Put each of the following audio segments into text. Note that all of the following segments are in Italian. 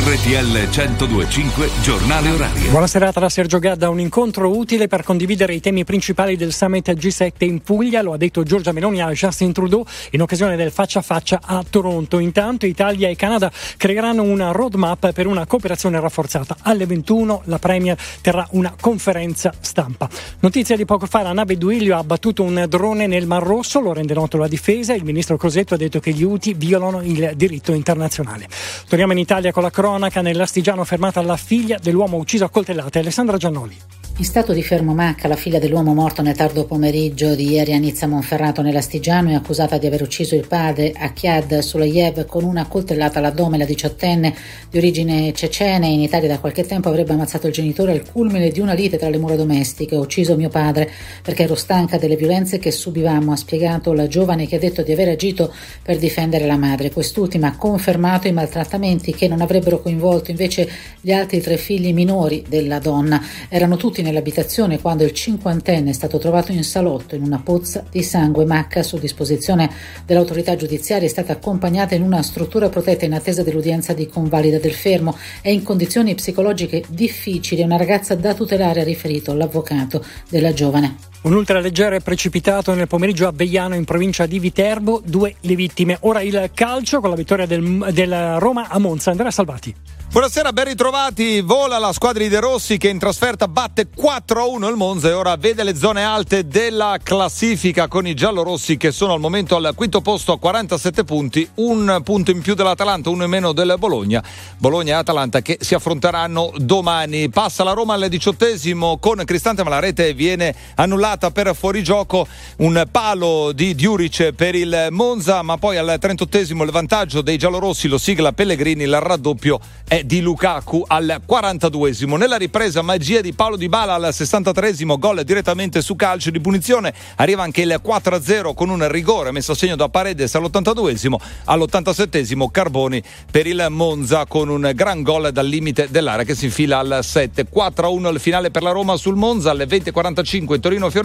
RTL 1025 Giornale Orario. Buona serata da Sergio Gadda, un incontro utile per condividere i temi principali del summit G7 in Puglia, lo ha detto Giorgia Meloni a Justin Trudeau in occasione del faccia a faccia a Toronto. Intanto Italia e Canada creeranno una roadmap per una cooperazione rafforzata. Alle 21 la Premier terrà una conferenza stampa. Notizia di poco fa, la nave Duilio ha abbattuto un drone nel Mar Rosso, lo rende noto la difesa, il ministro Crosetto ha detto che gli UTI violano il diritto internazionale. Torniamo in Italia con la cronaca, nell'Astigiano fermata la figlia dell'uomo ucciso a coltellate, Alessandra Giannoli. In stato di fermo Macca, la figlia dell'uomo morto nel tardo pomeriggio di ieri a Nizza Monferrato nell'Astigiano è accusata di aver ucciso il padre Akiad Sulayev con una coltellata all'addome. La diciottenne di origine cecene in Italia da qualche tempo avrebbe ammazzato il genitore al culmine di una lite tra le mura domestiche. Ho ucciso mio padre perché ero stanca delle violenze che subivamo, ha spiegato la giovane che ha detto di aver agito per difendere la madre. Quest'ultima ha confermato i maltrattamenti che non avrebbero coinvolto invece gli altri tre figli minori della donna. Erano tutti nell'abitazione quando il cinquantenne è stato trovato in salotto in una pozza di sangue. Macca, su disposizione dell'autorità giudiziaria, è stata accompagnata in una struttura protetta in attesa dell'udienza di convalida del fermo. È in condizioni psicologiche difficili. Una ragazza da tutelare ha riferito l'avvocato della giovane. Un ultraleggero è precipitato nel pomeriggio a Beiano in provincia di Viterbo, due le vittime. Ora il calcio con la vittoria del, del Roma a Monza. Andrea Salvati. Buonasera, ben ritrovati. Vola la squadra di De Rossi che in trasferta batte 4-1 il Monza e ora vede le zone alte della classifica con i giallorossi che sono al momento al quinto posto a 47 punti, un punto in più dell'Atalanta, uno in meno del Bologna. Bologna e Atalanta che si affronteranno domani. Passa la Roma al diciottesimo con Cristante ma la rete viene annullata per fuorigioco, un palo di Diuric per il Monza, ma poi al trentottesimo il vantaggio dei giallorossi lo sigla Pellegrini, il raddoppio è di Lukaku al 42esimo. Nella ripresa magia di Paolo Di Bala al 63esimo, gol direttamente su calcio di punizione. Arriva anche il 4-0 con un rigore messo a segno da Paredes all'82esimo. All'87esimo Carboni per il Monza con un gran gol dal limite dell'area che si infila al 7. 4-1 il finale per la Roma sul Monza alle 20.45 Torino-Fiorentina.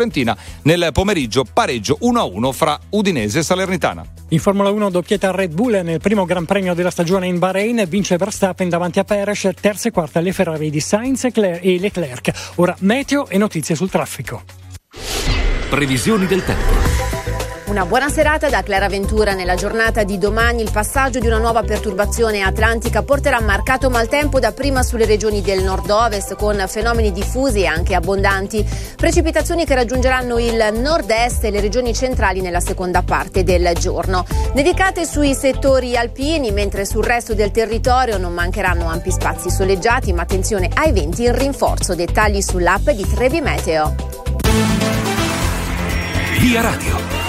Nel pomeriggio pareggio 1-1 fra Udinese e Salernitana. In Formula 1 doppietta Red Bull nel primo Gran Premio della stagione in Bahrain vince Verstappen davanti a Perez, terza e quarta le Ferrari di Sainz e Leclerc. Ora meteo e notizie sul traffico. Previsioni del tempo. Una buona serata da Clara Ventura. Nella giornata di domani il passaggio di una nuova perturbazione atlantica porterà marcato maltempo dapprima sulle regioni del nord-ovest con fenomeni diffusi e anche abbondanti. Precipitazioni che raggiungeranno il nord-est e le regioni centrali nella seconda parte del giorno. Nevicate sui settori alpini, mentre sul resto del territorio non mancheranno ampi spazi soleggiati, ma attenzione ai venti in rinforzo. Dettagli sull'app di Trevi Meteo. Via Radio.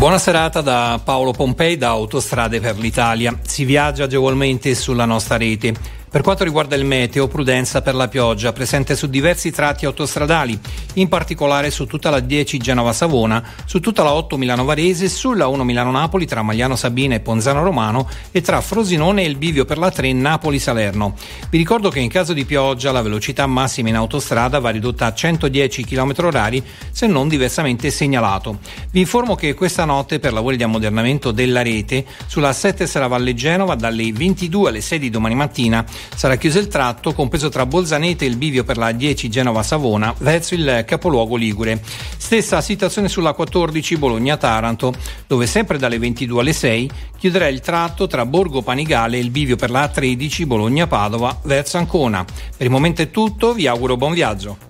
Buona serata da Paolo Pompei da Autostrade per l'Italia. Si viaggia agevolmente sulla nostra rete. Per quanto riguarda il meteo, prudenza per la pioggia, presente su diversi tratti autostradali, in particolare su tutta la 10 Genova-Savona, su tutta la 8 Milano-Varese, sulla 1 Milano-Napoli tra Magliano Sabina e Ponzano Romano e tra Frosinone e il bivio per la 3 Napoli-Salerno. Vi ricordo che in caso di pioggia la velocità massima in autostrada va ridotta a 110 km h se non diversamente segnalato. Vi informo che questa notte per lavori di ammodernamento della rete sulla 7 Seravalle Genova dalle 22 alle 6 di domani mattina Sarà chiuso il tratto, compreso tra Bolzanete e il bivio per la 10 Genova-Savona, verso il capoluogo Ligure. Stessa situazione sulla 14 Bologna-Taranto, dove sempre dalle 22 alle 6 chiuderà il tratto tra Borgo Panigale e il bivio per la 13 Bologna-Padova verso Ancona. Per il momento è tutto, vi auguro buon viaggio.